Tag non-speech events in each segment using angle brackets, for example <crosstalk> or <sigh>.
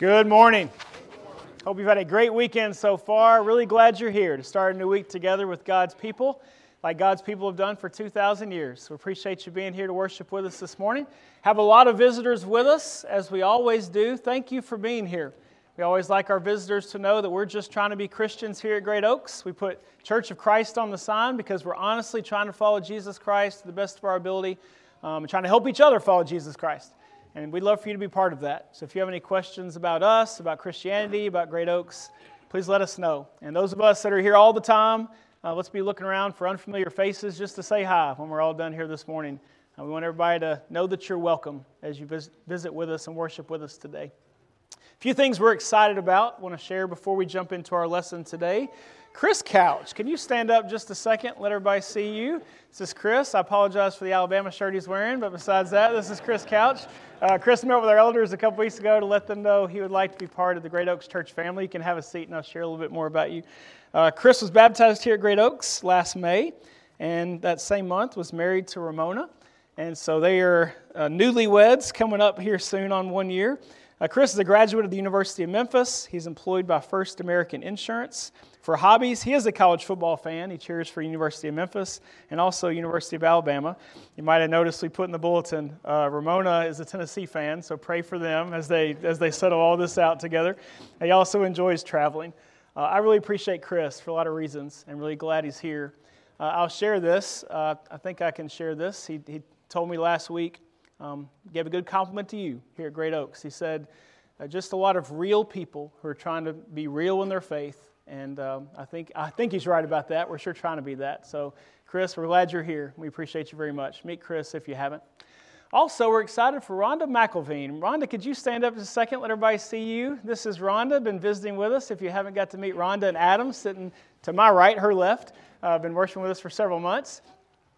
Good morning. Hope you've had a great weekend so far. Really glad you're here to start a new week together with God's people, like God's people have done for 2,000 years. We appreciate you being here to worship with us this morning. Have a lot of visitors with us, as we always do. Thank you for being here. We always like our visitors to know that we're just trying to be Christians here at Great Oaks. We put Church of Christ on the sign because we're honestly trying to follow Jesus Christ to the best of our ability um, and trying to help each other follow Jesus Christ. And we'd love for you to be part of that. So if you have any questions about us, about Christianity, about Great Oaks, please let us know. And those of us that are here all the time, uh, let's be looking around for unfamiliar faces just to say hi when we're all done here this morning. Uh, we want everybody to know that you're welcome as you vis- visit with us and worship with us today. A few things we're excited about, want to share before we jump into our lesson today. Chris Couch, can you stand up just a second? Let everybody see you. This is Chris. I apologize for the Alabama shirt he's wearing, but besides that, this is Chris Couch. Uh, Chris met with our elders a couple weeks ago to let them know he would like to be part of the Great Oaks Church family. You can have a seat and I'll share a little bit more about you. Uh, Chris was baptized here at Great Oaks last May, and that same month was married to Ramona. And so they are uh, newlyweds coming up here soon on one year. Uh, Chris is a graduate of the University of Memphis. He's employed by First American Insurance. For hobbies, he is a college football fan. He cheers for University of Memphis and also University of Alabama. You might have noticed we put in the bulletin, uh, Ramona is a Tennessee fan, so pray for them as they, as they settle all this out together. He also enjoys traveling. Uh, I really appreciate Chris for a lot of reasons and really glad he's here. Uh, I'll share this. Uh, I think I can share this. He, he told me last week um, gave a good compliment to you here at Great Oaks. He said, uh, just a lot of real people who are trying to be real in their faith. And um, I, think, I think he's right about that. We're sure trying to be that. So, Chris, we're glad you're here. We appreciate you very much. Meet Chris if you haven't. Also, we're excited for Rhonda McElveen. Rhonda, could you stand up just a second? Let everybody see you. This is Rhonda, been visiting with us. If you haven't got to meet Rhonda and Adam, sitting to my right, her left, uh, been working with us for several months.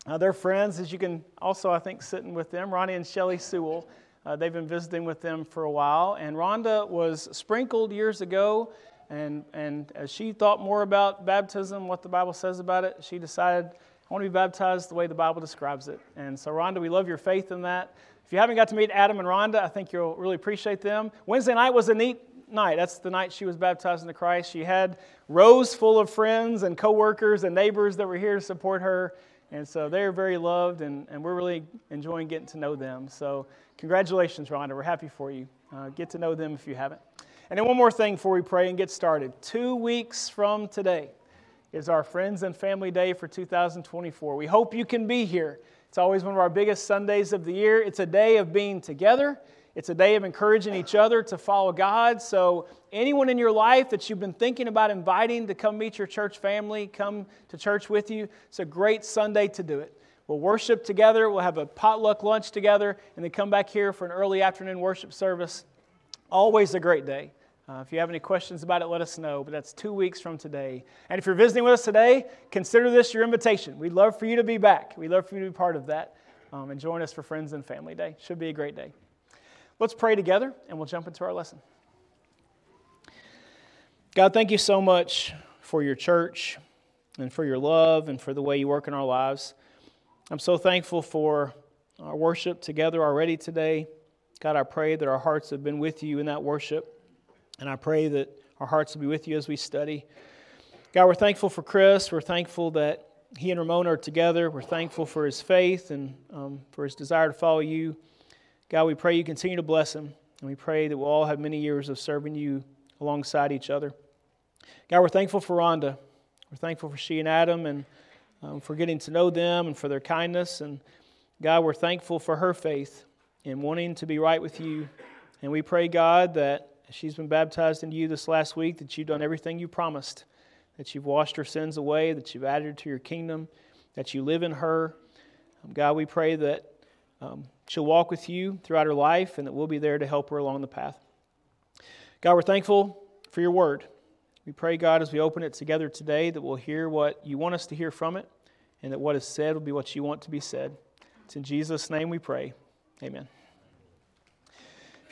Uh, they're friends, as you can also, I think, sitting with them. Ronnie and Shelly Sewell. Uh, they've been visiting with them for a while. And Rhonda was sprinkled years ago. And, and as she thought more about baptism, what the Bible says about it, she decided, I want to be baptized the way the Bible describes it. And so, Rhonda, we love your faith in that. If you haven't got to meet Adam and Rhonda, I think you'll really appreciate them. Wednesday night was a neat night. That's the night she was baptized into Christ. She had rows full of friends and coworkers and neighbors that were here to support her. And so they're very loved, and, and we're really enjoying getting to know them. So, congratulations, Rhonda. We're happy for you. Uh, get to know them if you haven't. And then, one more thing before we pray and get started. Two weeks from today is our Friends and Family Day for 2024. We hope you can be here. It's always one of our biggest Sundays of the year. It's a day of being together. It's a day of encouraging each other to follow God. So, anyone in your life that you've been thinking about inviting to come meet your church family, come to church with you, it's a great Sunday to do it. We'll worship together, we'll have a potluck lunch together, and then come back here for an early afternoon worship service. Always a great day. Uh, if you have any questions about it, let us know. But that's two weeks from today. And if you're visiting with us today, consider this your invitation. We'd love for you to be back. We'd love for you to be part of that um, and join us for Friends and Family Day. Should be a great day. Let's pray together and we'll jump into our lesson. God, thank you so much for your church and for your love and for the way you work in our lives. I'm so thankful for our worship together already today. God, I pray that our hearts have been with you in that worship, and I pray that our hearts will be with you as we study. God, we're thankful for Chris. We're thankful that he and Ramona are together. We're thankful for his faith and um, for his desire to follow you. God, we pray you continue to bless him, and we pray that we'll all have many years of serving you alongside each other. God, we're thankful for Rhonda. We're thankful for she and Adam and um, for getting to know them and for their kindness. And God, we're thankful for her faith in wanting to be right with you. And we pray, God, that she's been baptized into you this last week, that you've done everything you promised, that you've washed her sins away, that you've added her to your kingdom, that you live in her. Um, God, we pray that um, she'll walk with you throughout her life and that we'll be there to help her along the path. God, we're thankful for your word. We pray, God, as we open it together today, that we'll hear what you want us to hear from it and that what is said will be what you want to be said. It's in Jesus' name we pray. Amen.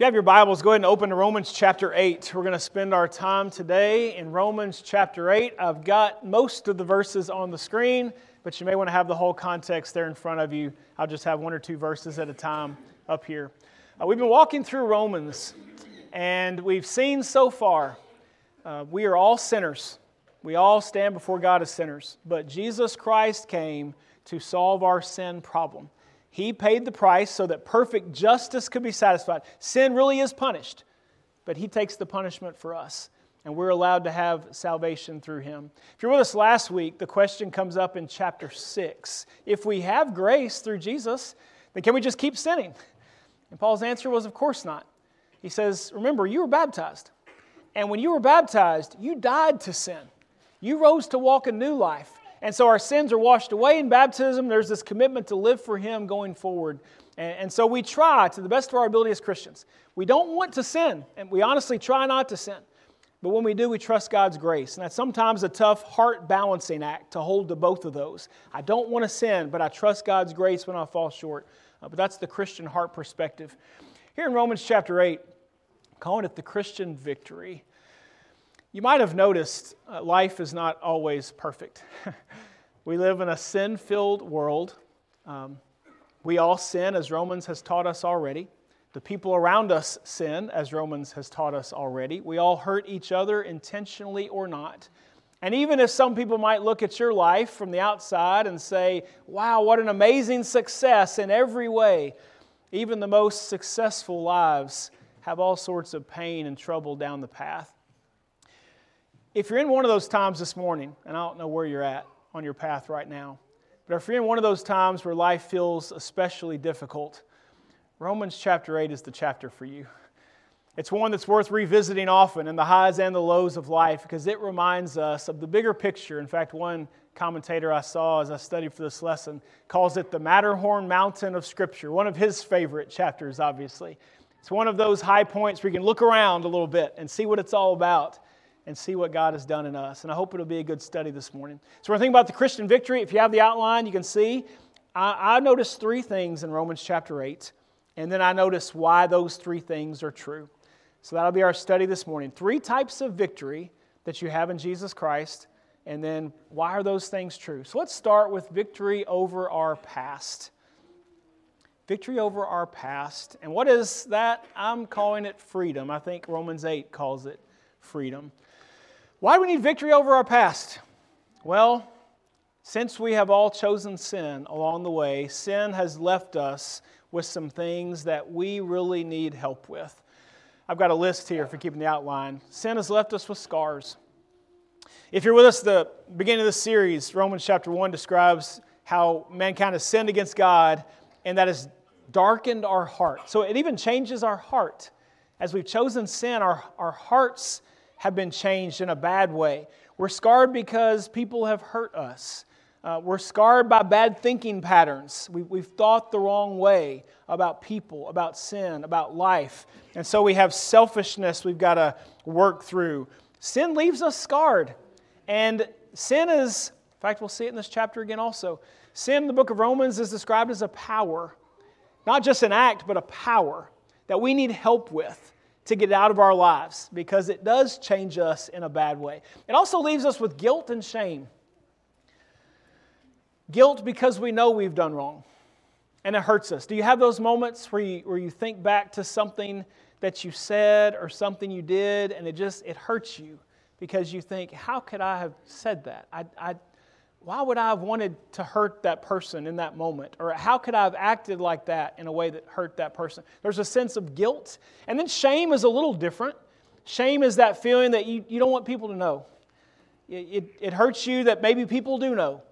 If you have your Bibles, go ahead and open to Romans chapter 8. We're going to spend our time today in Romans chapter 8. I've got most of the verses on the screen but you may want to have the whole context there in front of you. I'll just have one or two verses at a time up here. Uh, we've been walking through Romans, And we've seen so far, uh, we are all sinners. We all stand before God as sinners. But Jesus Christ came to solve our sin problem. He paid the price so that perfect justice could be satisfied. Sin really is punished, but He takes the punishment for us, and we're allowed to have salvation through Him. If you're with us last week, the question comes up in chapter 6. If we have grace through Jesus, then can we just keep sinning? And Paul's answer was, Of course not. He says, Remember, you were baptized. And when you were baptized, you died to sin. You rose to walk a new life. And so our sins are washed away in baptism. There's this commitment to live for Him going forward. And, and, so we try to the best of our ability as Christians. We don't want to sin, and we honestly try not to sin. But when we do, we trust God's grace. And that's sometimes a tough heart balancing act to hold to both of those. I don't want to sin, but I trust God's grace when I fall short. Uh, but that's the Christian heart perspective. Here in Romans chapter 8, calling it the Christian victory. You might have noticed uh, life is not always perfect. <laughs> we live in a sin filled world. Um, we all sin, as Romans has taught us already. The people around us sin, as Romans has taught us already. We all hurt each other intentionally or not. And even if some people might look at your life from the outside and say, wow, what an amazing success in every way, even the most successful lives have all sorts of pain and trouble down the path. If you're in one of those times this morning, and I don't know where you're at on your path right now, but if you're in one of those times where life feels especially difficult, Romans chapter 8 is the chapter for you. It's one that's worth revisiting often in the highs and the lows of life because it reminds us of the bigger picture. In fact, one commentator I saw as I studied for this lesson calls it the Matterhorn Mountain of Scripture, one of his favorite chapters, obviously. It's one of those high points where you can look around a little bit and see what it's all about and see what God has done in us. And I hope it'll be a good study this morning. So, we're thinking about the Christian victory. If you have the outline, you can see I, I noticed three things in Romans chapter 8, and then I noticed why those three things are true. So, that'll be our study this morning. Three types of victory that you have in Jesus Christ, and then why are those things true? So, let's start with victory over our past. Victory over our past. And what is that? I'm calling it freedom. I think Romans 8 calls it freedom. Why do we need victory over our past? Well, since we have all chosen sin along the way, sin has left us with some things that we really need help with. I've got a list here for keeping the outline. Sin has left us with scars. If you're with us the beginning of this series, Romans chapter 1 describes how mankind has sinned against God and that has darkened our heart. So it even changes our heart. As we've chosen sin, our, our hearts have been changed in a bad way. We're scarred because people have hurt us. Uh, we're scarred by bad thinking patterns. We, we've thought the wrong way about people, about sin, about life. And so we have selfishness we've got to work through. Sin leaves us scarred. And sin is, in fact, we'll see it in this chapter again also. Sin in the book of Romans is described as a power, not just an act, but a power that we need help with to get out of our lives because it does change us in a bad way. It also leaves us with guilt and shame. Guilt because we know we've done wrong and it hurts us. Do you have those moments where you, where you think back to something that you said or something you did and it just it hurts you because you think, how could I have said that? I, I, why would I have wanted to hurt that person in that moment? Or how could I have acted like that in a way that hurt that person? There's a sense of guilt. And then shame is a little different. Shame is that feeling that you, you don't want people to know. It, it, it hurts you that maybe people do know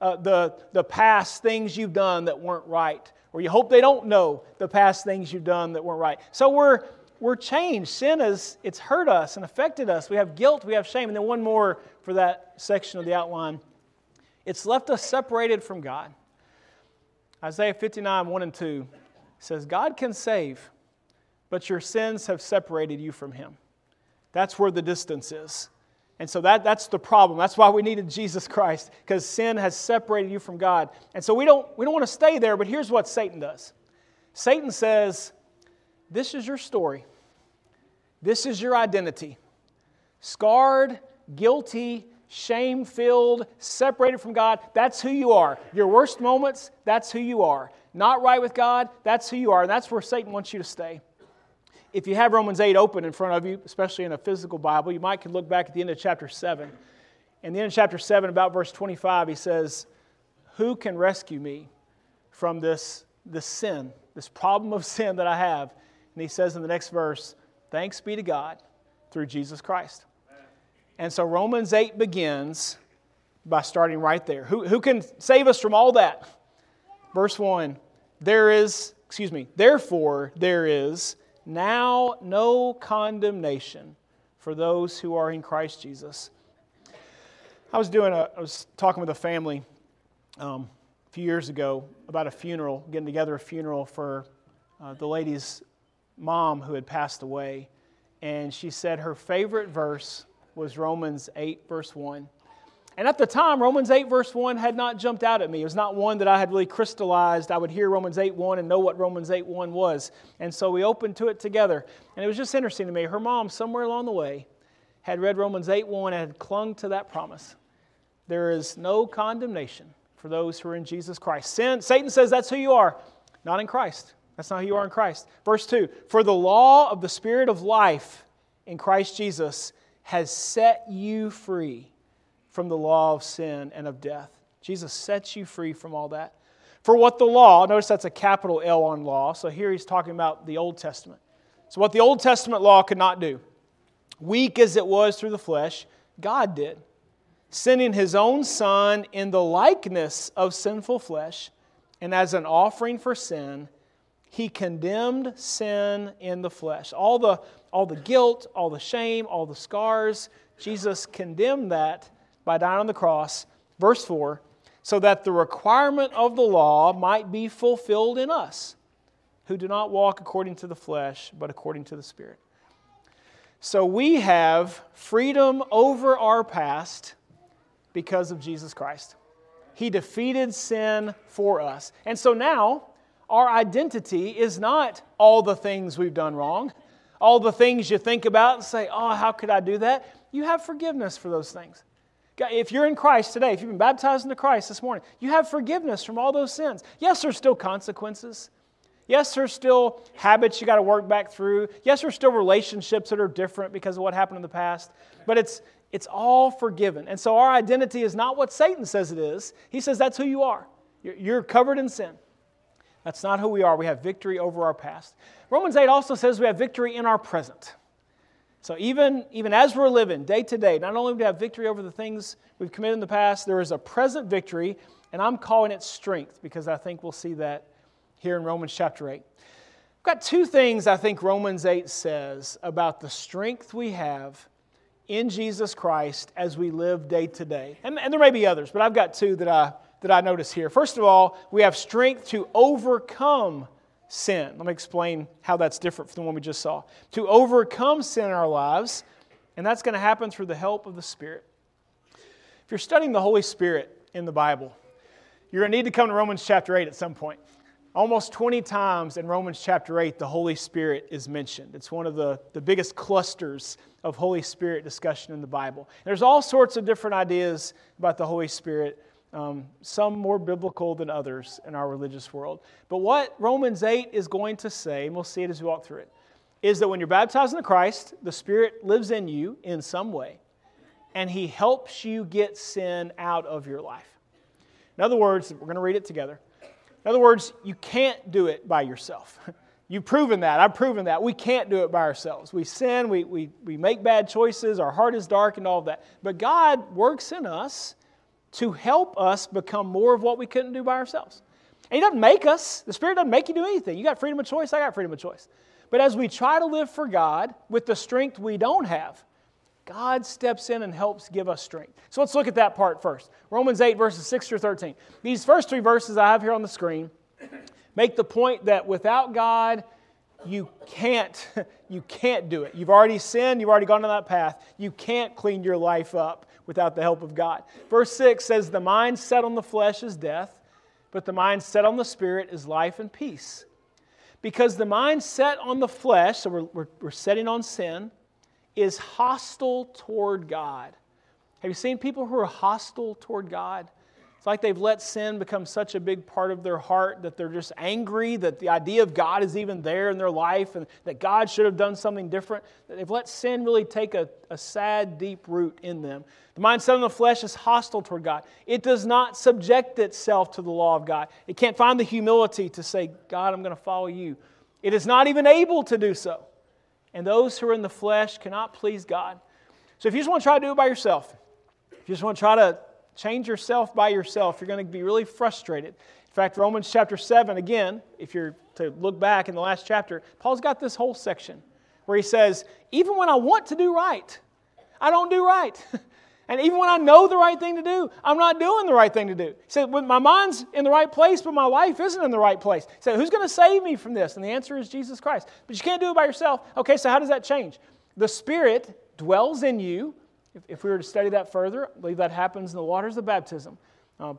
uh, the, the past things you've done that weren't right. Or you hope they don't know the past things you've done that weren't right. So we're, we're changed. Sin is, it's hurt us and affected us. We have guilt, we have shame. And then one more for that section of the outline it's left us separated from God. Isaiah 59, 1 and 2 says, God can save, but your sins have separated you from Him. That's where the distance is. And so that, that's the problem. That's why we needed Jesus Christ, because sin has separated you from God. And so we don't, we don't want to stay there, but here's what Satan does Satan says, This is your story, this is your identity. Scarred, guilty, shame filled, separated from God, that's who you are. Your worst moments, that's who you are. Not right with God, that's who you are. And that's where Satan wants you to stay. if you have Romans 8 open in front of you, especially in a physical Bible, you might could look back at the end of chapter 7. In the end of chapter 7, about verse 25, he says, Who can rescue me from this, this sin, this problem of sin that I have? And he says in the next verse, Thanks be to God through Jesus Christ. And so Romans 8 begins by starting right there. Who, who can save us from all that? Verse 1 There is, excuse me, therefore there is now no condemnation for those who are in Christ Jesus. I was doing a, I was talking with a family um, a few years ago about a funeral, getting together a funeral for uh, the lady's mom who had passed away. And she said her favorite verse was Romans 8, verse 1. And at the time, Romans 8, verse 1 had not jumped out at me. It was not one that I had really crystallized. I would hear Romans 8, 1 and know what Romans 8, 1 was. And so we opened to it together. And it was just interesting to me. Her mom, somewhere along the way, had read Romans 8, 1 and had clung to that promise. There is no condemnation for those who are in Jesus Christ. Sin, Satan says that's who you are, not in Christ. That's not who you are in Christ. Verse 2 For the law of the Spirit of life in Christ Jesus has set you free from the law of sin and of death. Jesus sets you free from all that. For what the law, notice that's a capital L on law, so here he's talking about the Old Testament. So, what the Old Testament law could not do, weak as it was through the flesh, God did, sending his own Son in the likeness of sinful flesh, and as an offering for sin, he condemned sin in the flesh. All the, all the guilt, all the shame, all the scars, Jesus condemned that by dying on the cross. Verse 4 so that the requirement of the law might be fulfilled in us, who do not walk according to the flesh, but according to the Spirit. So we have freedom over our past because of Jesus Christ. He defeated sin for us. And so now, our identity is not all the things we've done wrong, all the things you think about and say, oh, how could I do that? You have forgiveness for those things. If you're in Christ today, if you've been baptized into Christ this morning, you have forgiveness from all those sins. Yes, there's still consequences. Yes, there's still habits you got to work back through. Yes, there's still relationships that are different because of what happened in the past. But it's, it's all forgiven. And so our identity is not what Satan says it is. He says that's who you are. You're, covered in sin. That's not who we are. We have victory over our past. Romans 8 also says we have victory in our present. So even, even as we're living day to day, not only do we have victory over the things we've committed in the past, there is a present victory, and I'm calling it strength because I think we'll see that here in Romans chapter 8. I've got two things I think Romans 8 says about the strength we have in Jesus Christ as we live day to day. And, and there may be others, but I've got two that I that I notice here. First of all, we have strength to overcome sin. Let me explain how that's different from the one we just saw. To overcome sin in our lives, and that's going to happen through the help of the Spirit. If you're studying the Holy Spirit in the Bible, you're going to need to come to Romans chapter 8 at some point. Almost 20 times in Romans chapter 8, the Holy Spirit is mentioned. It's one of the, the biggest clusters of Holy Spirit discussion in the Bible. There's all sorts of different ideas about the Holy Spirit um, some more biblical than others in our religious world. But what Romans 8 is going to say, and we'll see it as we walk through it, is that when you're baptized into Christ, the Spirit lives in you in some way, and He helps you get sin out of your life. In other words, we're going to read it together. In other words, you can't do it by yourself. <laughs> You've proven that. I've proven that. We can't do it by ourselves. We sin, we, we, we make bad choices, our heart is dark, and all of that. But God works in us to help us become more of what we couldn't do by ourselves. And He doesn't make us, the Spirit doesn't make you do anything. You got freedom of choice, I got freedom of choice. But as we try to live for God with the strength we don't have, God steps in and helps give us strength. So let's look at that part first. Romans 8, verses 6 through 13. These first three verses I have here on the screen make the point that without God, you can't, <laughs> you can't do it. You've already sinned, you've already gone on that path. You can't clean your life up without the help of God. Verse 6 says, The mind set on the flesh is death, but the mind set on the spirit is life and peace. Because the mind set on the flesh, so we're, we're, we're setting on sin, is hostile toward God. Have you seen people who are hostile toward God? It's like they've let sin become such a big part of their heart that they're just angry that the idea of God is even there in their life and that God should have done something different. They've let sin really take a, a sad, deep root in them. The mindset of the flesh is hostile toward God. It does not subject itself to the law of God. It can't find the humility to say, God, I'm going to follow you. It is not even able to do so. And those who are in the flesh cannot please God. So if you just want to try to do it by yourself, if you just want to try to change yourself by yourself, you're going to be really frustrated. In fact, Romans chapter 7, again, if you're to look back in the last chapter, Paul's got this whole section where he says, Even when I want to do right, I don't do right. <laughs> and even when I know the right thing to do, I'm not doing the right thing to do. He said, when My mind's in the right place, but my life isn't in the right place. He said, Who's going to save me from this? And the answer is Jesus Christ. But you can't do it by yourself. Okay, so how does that change? The Spirit dwells in you if, if we were to study that further, I believe that happens in the waters of baptism. Uh,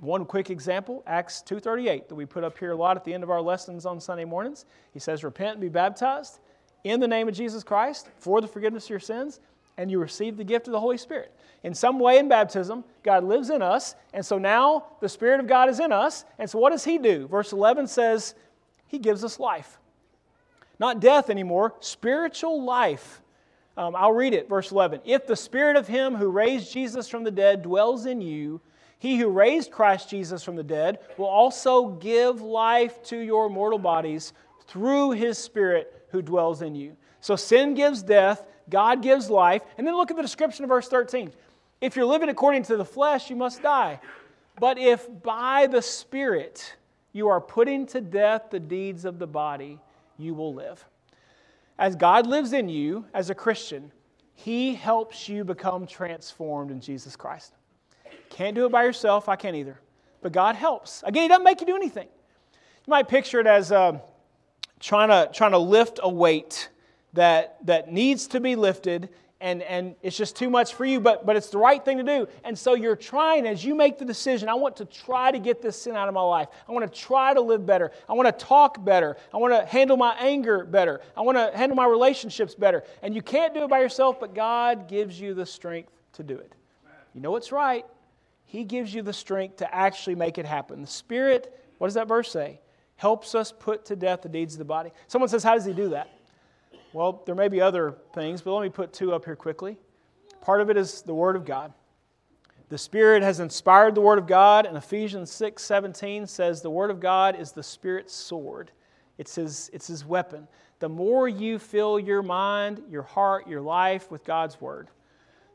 one quick example, Acts 2.38, that we put up here a lot at the end of our lessons on Sunday mornings. He says, repent and be baptized in the name of Jesus Christ for the forgiveness of your sins, and you receive the gift of the Holy Spirit. In some way in baptism, God lives in us, and so now the Spirit of God is in us. And so what does He do? Verse 11 says, He gives us life. Not death anymore, spiritual life. Um, I'll read it, verse 11. If the spirit of him who raised Jesus from the dead dwells in you, he who raised Christ Jesus from the dead will also give life to your mortal bodies through his spirit who dwells in you. So sin gives death, God gives life. And then look at the description of verse 13. If you're living according to the flesh, you must die. But if by the Spirit you are putting to death the deeds of the body, you will live as God lives in you as a Christian, He helps you become transformed in Jesus Christ. Can't do it by yourself, I can't either. But God helps. Again, He doesn't make you do anything. You might picture it as uh, trying, to, trying to lift a weight that, that needs to be lifted and, and it's just too much for you, but, but it's the right thing to do. And so you're trying, as you make the decision, I want to try to get this sin out of my life. I want to try to live better. I want to talk better. I want to handle my anger better. I want to handle my relationships better. And you can't do it by yourself, but God gives you the strength to do it. You know what's right. He gives you the strength to actually make it happen. The Spirit, what does that verse say? Helps us put to death the deeds of the body. Someone says, How does He do that? Well, there may be other things, but let me put two up here quickly. Part of it is the Word of God. The Spirit has inspired the Word of God, and Ephesians 6 17 says the Word of God is the Spirit's sword, it's his, it's his weapon. The more you fill your mind, your heart, your life with God's Word,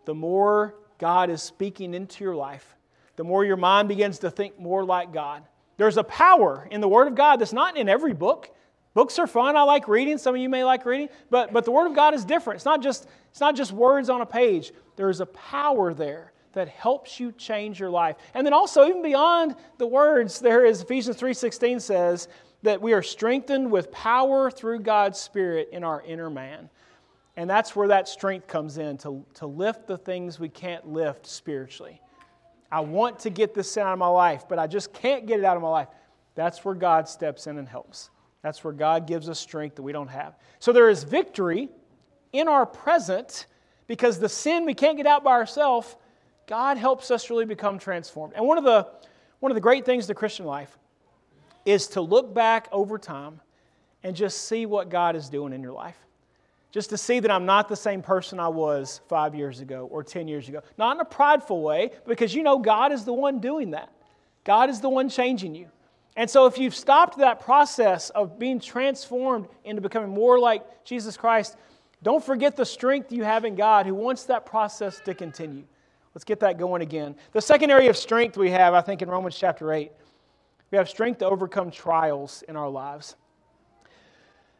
the more God is speaking into your life, the more your mind begins to think more like God. There's a power in the Word of God that's not in every book. Books are fun. I like reading. Some of you may like reading, but, but the Word of God is different. It's not, just, it's not just words on a page, there is a power there that helps you change your life. And then also, even beyond the words, there is Ephesians 3.16 says that we are strengthened with power through God's Spirit in our inner man. And that's where that strength comes in to, to lift the things we can't lift spiritually. I want to get this out of my life, but I just can't get it out of my life. That's where God steps in and helps. That's where God gives us strength that we don't have. So there is victory in our present because the sin we can't get out by ourselves, God helps us really become transformed. And one of the one of the great things of the Christian life is to look back over time and just see what God is doing in your life. Just to see that I'm not the same person I was five years ago or 10 years ago. Not in a prideful way, because you know God is the one doing that. God is the one changing you. And so, if you've stopped that process of being transformed into becoming more like Jesus Christ, don't forget the strength you have in God who wants that process to continue. Let's get that going again. The second area of strength we have, I think, in Romans chapter 8, we have strength to overcome trials in our lives.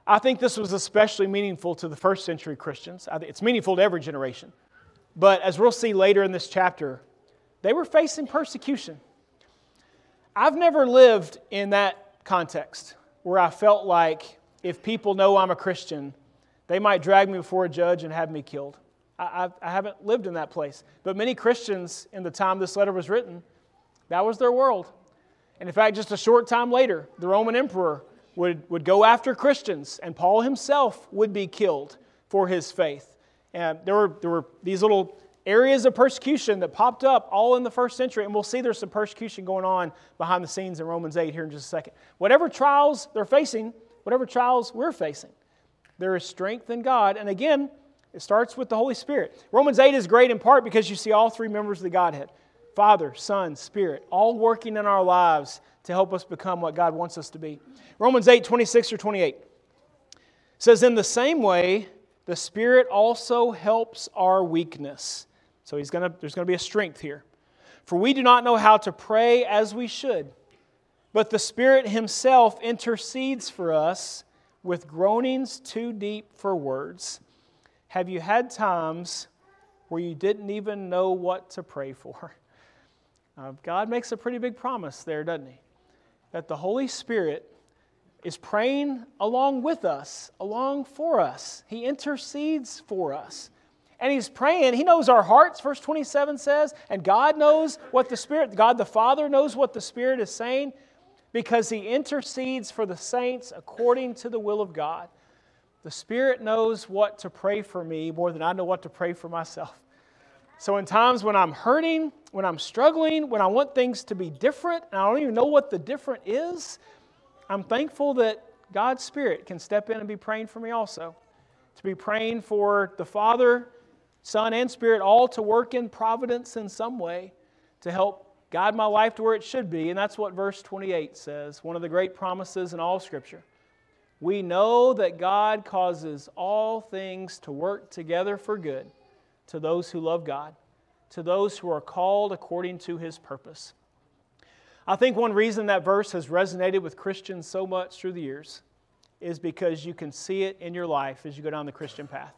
I think this was especially meaningful to the first century Christians. it's meaningful to every generation. But as we'll see later in this chapter, they were facing persecution. I've never lived in that context where I felt like if people know I'm a Christian, they might drag me before a judge and have me killed. I, I, I, haven't lived in that place. But many Christians, in the time this letter was written, that was their world. And in fact, just a short time later, the Roman emperor would, would go after Christians, and Paul himself would be killed for his faith. And there were, there were these little areas of persecution that popped up all in the first century, and we'll see there's some persecution going on behind the scenes in Romans 8 here in just a second. Whatever trials they're facing, whatever trials we're facing, there is strength in God. And again, it starts with the Holy Spirit. Romans 8 is great in part because you see all three members of the Godhead Father, Son, Spirit, all working in our lives to help us become what God wants us to be. Romans 8, 26 or 28 says, In the same way, the Spirit also helps our weakness. So he's gonna, there's going to be a strength here. For we do not know how to pray as we should, but the Spirit Himself intercedes for us with groanings too deep for words. Have you had times where you didn't even know what to pray for? <laughs> Uh, God makes a pretty big promise there, doesn't He? That the Holy Spirit is praying along with us, along for us. He intercedes for us. And he's praying. He knows our hearts, verse 27 says, and God knows what the Spirit, God the Father knows what the Spirit is saying because he intercedes for the saints according to the will of God. The Spirit knows what to pray for me more than I know what to pray for myself. So, in times when I'm hurting, when I'm struggling, when I want things to be different, and I don't even know what the different is, I'm thankful that God's Spirit can step in and be praying for me also. To be praying for the Father, Son, and Spirit all to work in providence in some way to help guide my life to where it should be. And that's what verse 28 says, one of the great promises in all Scripture. We know that God causes all things to work together for good to those who love God, to those who are called according to his purpose. I think one reason that verse has resonated with Christians so much through the years is because you can see it in your life as you go down the Christian path.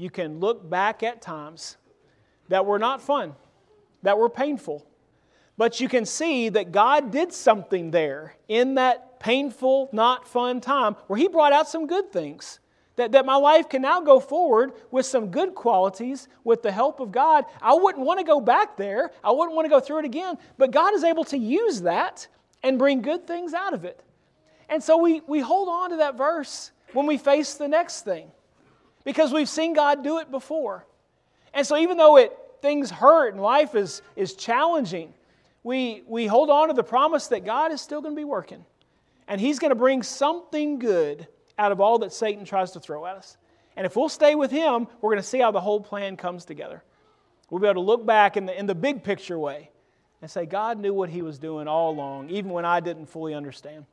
You can look back at times that were not fun, that were painful, but you can see that God did something there in that painful, not fun time where He brought out some good things. That, that my life can now go forward with some good qualities with the help of God. I wouldn't want to go back there. I wouldn't want to go through it again. But God is able to use that and bring good things out of it. And so we, we hold on to that verse when we face the next thing because we've seen God do it before. And so even though it, things hurt and life is, is challenging, we, we hold on to the promise that God is still going to be working. And He's going to bring something good out of all that Satan tries to throw at us. And if we'll stay with Him, we're going to see how the whole plan comes together. We'll be able to look back in the, in the big picture way and say, God knew what He was doing all along, even when I didn't fully understand.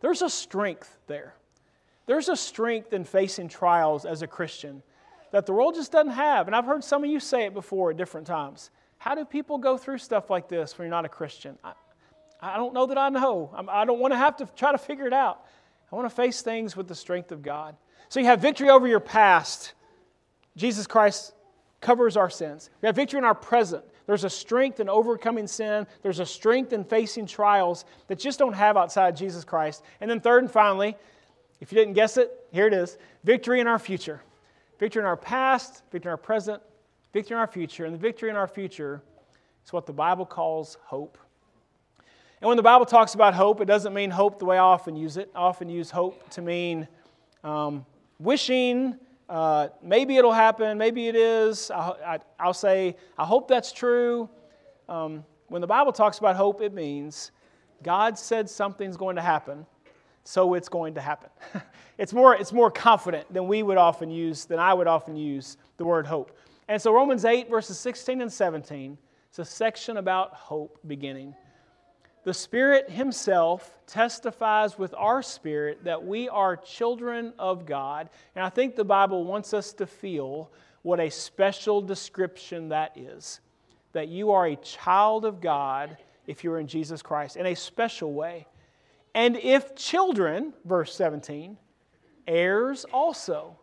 There's a strength there. There's a strength in facing trials as a Christian that the world just doesn't have. And I've heard some of you say it before at different times. How do people go through stuff like this when you're not a Christian? I, I don't know that I know. I don't want to have to try to figure it out. I want to face things with the strength of God. So you have victory over your past. Jesus Christ covers our sins. We have victory in our present. There's a strength in overcoming sin. There's a strength in facing trials that just don't have outside Jesus Christ. And then, third and finally, if you didn't guess it, here it is victory in our future. Victory in our past, victory in our present, victory in our future. And the victory in our future is what the Bible calls hope. And when the Bible talks about hope, it doesn't mean hope the way I often use it. I often use hope to mean um, wishing, uh, maybe it'll happen, maybe it is. I, will say, I hope that's true. Um, when the Bible talks about hope, it means God said something's going to happen, so it's going to happen. <laughs> it's, more, it's more confident than we would often use, than I would often use the word hope. And so Romans 8, verses 16 and 17, it's a section about hope beginning. The Spirit Himself testifies with our spirit that we are children of God. And I think the Bible wants us to feel what a special description that is. That you are a child of God if you're in Jesus Christ in a special way. And if children, verse 17, heirs also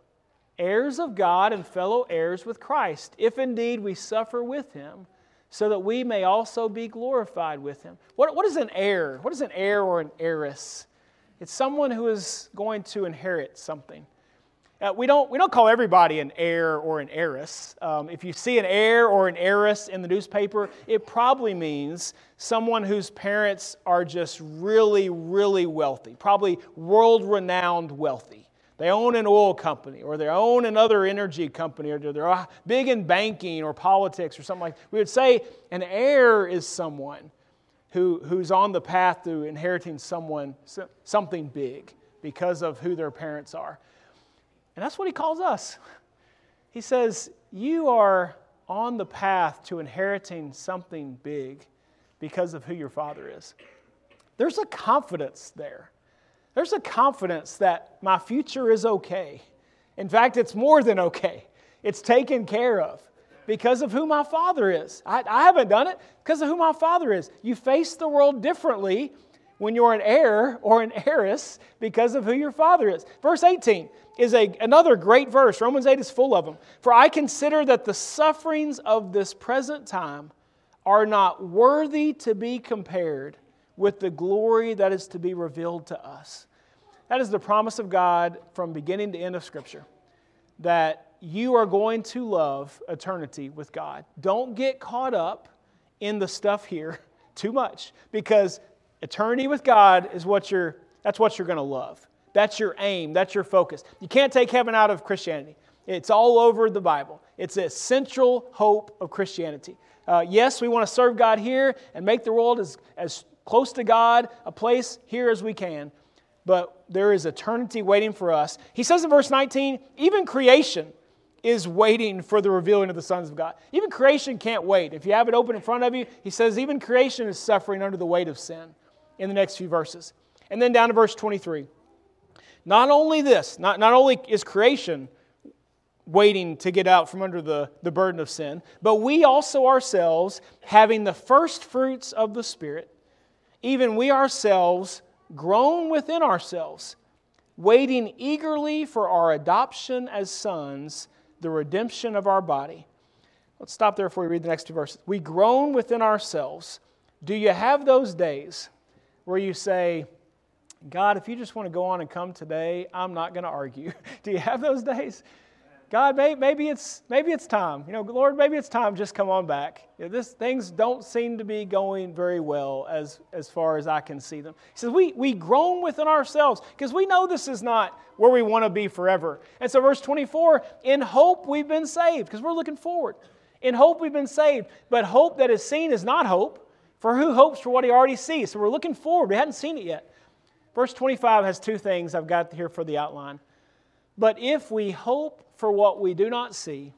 heirs of God and fellow heirs with Christ, if indeed we suffer with him, so that we may also be glorified with him. What, what is an heir? What is an heir or an heiress? It's someone who is going to inherit something. Uh, we, don't, we don't call everybody an heir or an heiress. Um, if you see an heir or an heiress in the newspaper, it probably means someone whose parents are just really, really wealthy, probably world renowned wealthy. They own an oil company, or they own another energy company, or they're big in banking or politics or something like that. We would say an heir is someone who, who's on the path to inheriting someone, something big because of who their parents are. And that's what he calls us. He says, You are on the path to inheriting something big because of who your father is. There's a confidence there. There's a confidence that my future is okay. In fact, it's more than okay, it's taken care of because of who my father is. I, I haven't done it because of who my father is. You face the world differently when you're an heir or an heiress because of who your father is. Verse 18 is a, another great verse. Romans 8 is full of them. For I consider that the sufferings of this present time are not worthy to be compared with the glory that is to be revealed to us. That is the promise of God from beginning to end of Scripture that you are going to love eternity with God. Don't get caught up in the stuff here <laughs> too much because eternity with God is what you're that's what you're going to love. That's your aim, that's your focus. You can't take heaven out of Christianity. It's all over the Bible. It's a central hope of Christianity. Uh, yes, we want to serve God here and make the world as, as close to God, a place here as we can, but there is eternity waiting for us. He says in verse 19, even creation is waiting for the revealing of the sons of God. Even creation can't wait. If you have it open in front of you, he says even creation is suffering under the weight of sin in the next few verses. And then down to verse 23. Not only this, not, not only is creation waiting to get out from under the, the burden of sin, but we also ourselves, having the first fruits of the Spirit, even we ourselves, groan within ourselves, waiting eagerly for our adoption as sons, the redemption of our body. Let's stop there before we read the next two verses. We groan within ourselves. Do you have those days where you say, God, if you just want to go on and come today, I'm not going to argue? <laughs> Do you have those days? God, maybe it's, maybe it's time. You know, Lord, maybe it's time, just come on back. You know, this, things don't seem to be going very well as, as far as I can see them. He says, we, we groan within ourselves because we know this is not where we want to be forever. And so, verse 24, in hope we've been saved because we're looking forward. In hope we've been saved. But hope that is seen is not hope, for who hopes for what he already sees? So, we're looking forward. We hadn't seen it yet. Verse 25 has two things I've got here for the outline. But if we hope for what we do not see,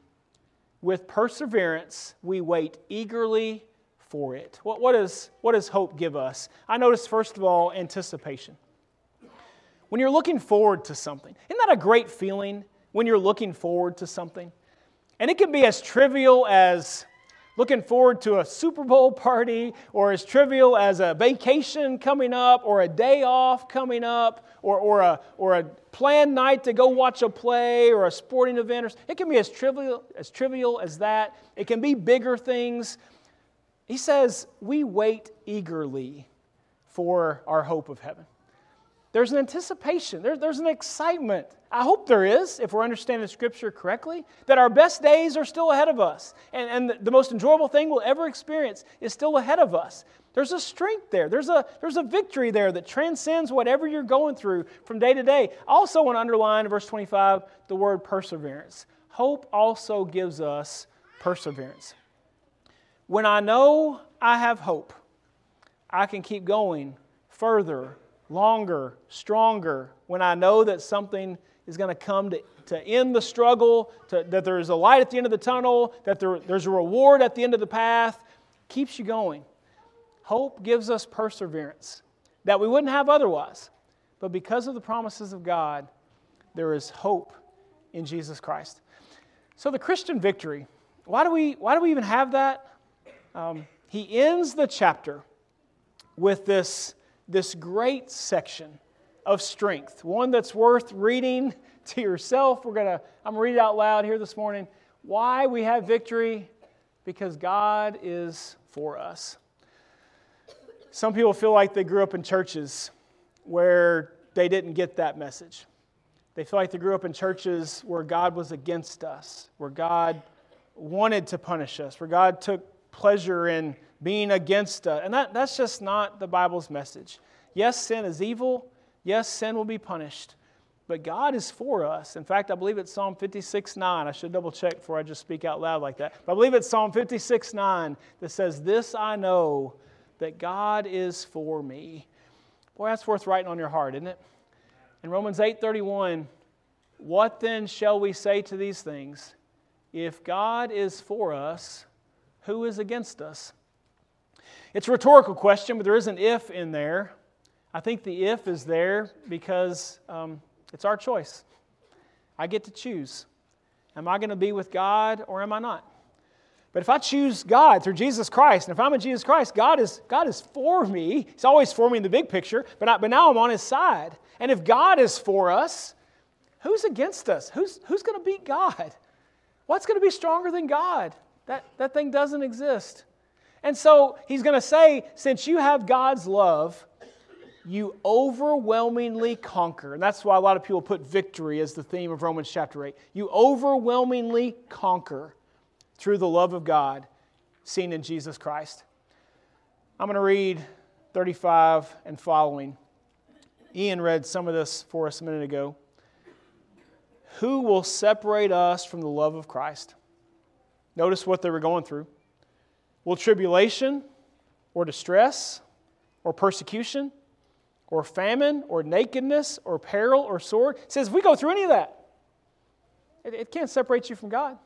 with perseverance we wait eagerly for it. What, what, is, what does hope give us? I notice, first of all, anticipation. When you're looking forward to something, isn't that a great feeling when you're looking forward to something? And it can be as trivial as looking forward to a Super Bowl party, or as trivial as a vacation coming up, or a day off coming up, or, or, a, or a planned night to go watch a play or a sporting event. It can be as trivial, as trivial as that. It can be bigger things. He says, We wait eagerly for our hope of heaven. There's an anticipation, there, there's an excitement. I hope there is, if we're understanding Scripture correctly, that our best days are still ahead of us. And, and the most enjoyable thing we'll ever experience is still ahead of us. There's a strength there. There's a, there's a victory there that transcends whatever you're going through from day to day. I also want to underline verse 25 the word perseverance. Hope also gives us perseverance. When I know I have hope, I can keep going further longer, stronger, when I know that something is going to come to, end the struggle, to, that there is a light at the end of the tunnel, that there, there's a reward at the end of the path, keeps you going. Hope gives us perseverance that we wouldn't have otherwise. But because of the promises of God, there is hope in Jesus Christ. So, the Christian victory, why do we, why do we even have that? Um, he ends the chapter with this this great section of strength, one that's worth reading <laughs> to yourself. We're gonna, I'm gonna read it out loud here this morning. Why we have victory? Because God is for us. Some people feel like they grew up in churches where they didn't get that message. They feel like they grew up in churches where God was against us, where God wanted to punish us, where God took pleasure in being against us. And that, that's just not the Bible's message. Yes, sin is evil. Yes, sin will be punished. but God is for us. In fact, I believe it's Psalm 56 9. I should double check before I just speak out loud like that. But I believe it's Psalm 56 9 that says, This I know, that God is for me. Boy, that's worth writing on your heart, isn't it? In Romans 8 31, what then shall we say to these things? If God is for us, who is against us? It's a rhetorical question, but there is an if in there. I think the if is there because um, it's our choice. I get to choose. Am I going to be with God or am I not? But if I choose God through Jesus Christ, and if I'm in Jesus Christ, God is, God is for me. He's always for me in the big picture, but, I, but now I'm on His side. And if God is for us, who's against us? Who's, who's going to beat God? What's going to be stronger than God? That, that thing doesn't exist. And so He's going to say, since you have God's love, you overwhelmingly conquer. And that's why a lot of people put victory as the theme of Romans chapter 8. You overwhelmingly conquer through the love of God seen in Jesus Christ. I'm going to read 35 and following. Ian read some of this for us a minute ago. Who will separate us from the love of Christ? Notice what they were going through. Will tribulation or distress or persecution? or famine or nakedness or peril or sword. It says we go through any of that, it, it can't separate you from God.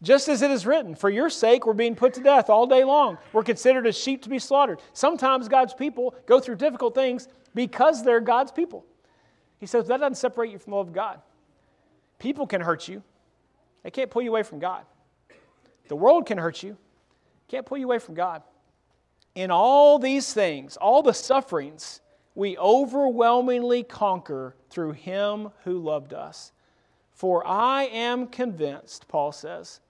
Just as it is written, for your sake we're being put to death all day long. We're considered as sheep to be slaughtered. Sometimes God's people go through difficult things because they're God's people. He says that doesn't separate you from the love of God. People can hurt you, they can't pull you away from God. The world can hurt you, can't pull you away from God. In all these things, all the sufferings, we overwhelmingly conquer through him who loved us. For I am convinced, Paul says,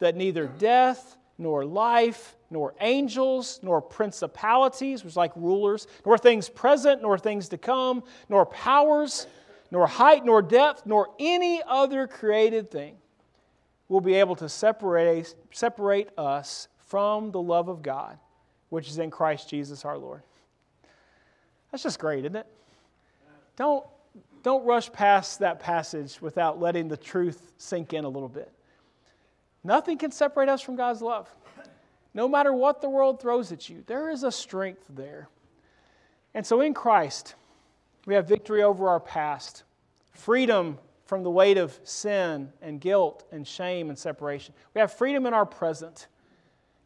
that neither death, nor life, nor angels, nor principalities, which is like rulers, nor things present, nor things to come, nor powers, nor height, nor depth, nor any other created thing will be able to separate, separate us from the love of God, which is in Christ Jesus our Lord. That's just great, isn't it? Don't, don't rush past that passage without letting the truth sink in a little bit. Nothing can separate us from God's love. No matter what the world throws at you, there is a strength there. And so in Christ, we have victory over our past, freedom from the weight of sin and guilt and shame and separation. We have freedom in our present.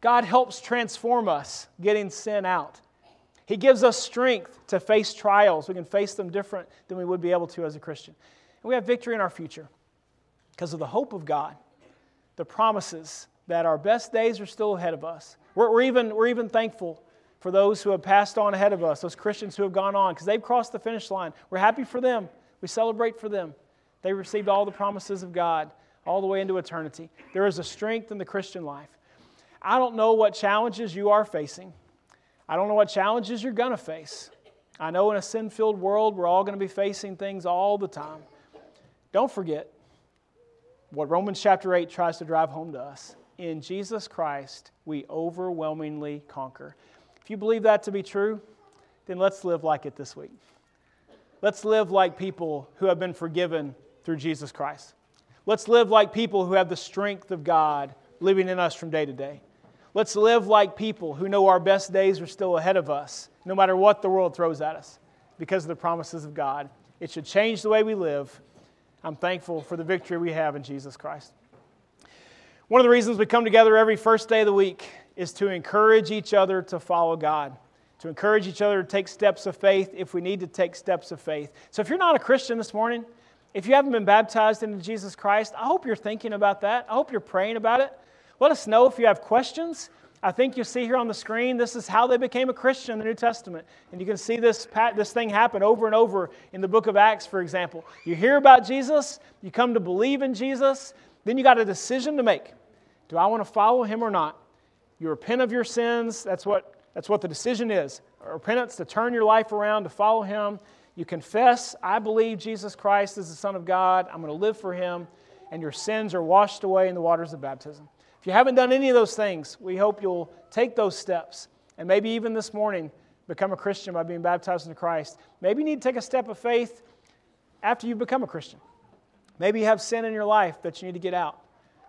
God helps transform us, getting sin out. He gives us strength to face trials. We can face them different than we would be able to as a Christian. And we have victory in our future because of the hope of God, the promises that our best days are still ahead of us. We're, we're even, we're even thankful for those who have passed on ahead of us, those Christians who have gone on, because they've crossed the finish line. We're happy for them. We celebrate for them. They received all the promises of God all the way into eternity. There is a strength in the Christian life. I don't know what challenges you are facing. I don't know what challenges you're going to face. I know in a sin filled world, we're all going to be facing things all the time. Don't forget what Romans chapter 8 tries to drive home to us. In Jesus Christ, we overwhelmingly conquer. If you believe that to be true, then let's live like it this week. Let's live like people who have been forgiven through Jesus Christ. Let's live like people who have the strength of God living in us from day to day. Let's live like people who know our best days are still ahead of us, no matter what the world throws at us, because of the promises of God. It should change the way we live. I'm thankful for the victory we have in Jesus Christ. One of the reasons we come together every first day of the week is to encourage each other to follow God, to encourage each other to take steps of faith if we need to take steps of faith. So if you're not a Christian this morning, if you haven't been baptized into Jesus Christ, I hope you're thinking about that. I hope you're praying about it. Let us know if you have questions. I think you see here on the screen, this is how they became a Christian in the New Testament. And you can see this, this thing happen over and over in the book of Acts, for example. You hear about Jesus, you come to believe in Jesus, then you got a decision to make. Do I want to follow him or not? You repent of your sins, that's what, that's what the decision is. Repentance to turn your life around, to follow him. You confess, I believe Jesus Christ is the Son of God, I'm going to live for him, and your sins are washed away in the waters of baptism. If you haven't done any of those things, we hope you'll take those steps and maybe even this morning become a Christian by being baptized into Christ. Maybe you need to take a step of faith after you've become a Christian. Maybe you have sin in your life that you need to get out.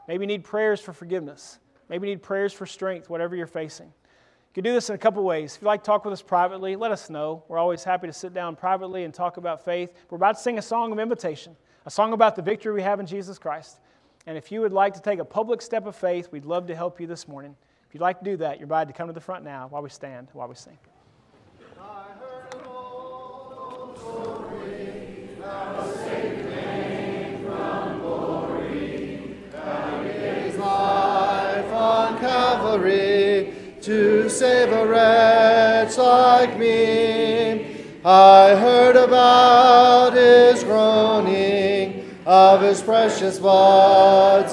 Maybe you need prayers for forgiveness. Maybe you need prayers for strength, whatever you're facing. You can do this in a couple ways. If you'd like to talk with us privately, let us know. We're always happy to sit down privately and talk about faith. We're about to sing a song of invitation, a song about the victory we have in Jesus Christ. And if you would like to take a public step of faith, we'd love to help you this morning. If you'd like to do that, you're invited to come to the front now while we stand, while we sing. To save a wretch like me. I heard about his groaning, of his precious blood.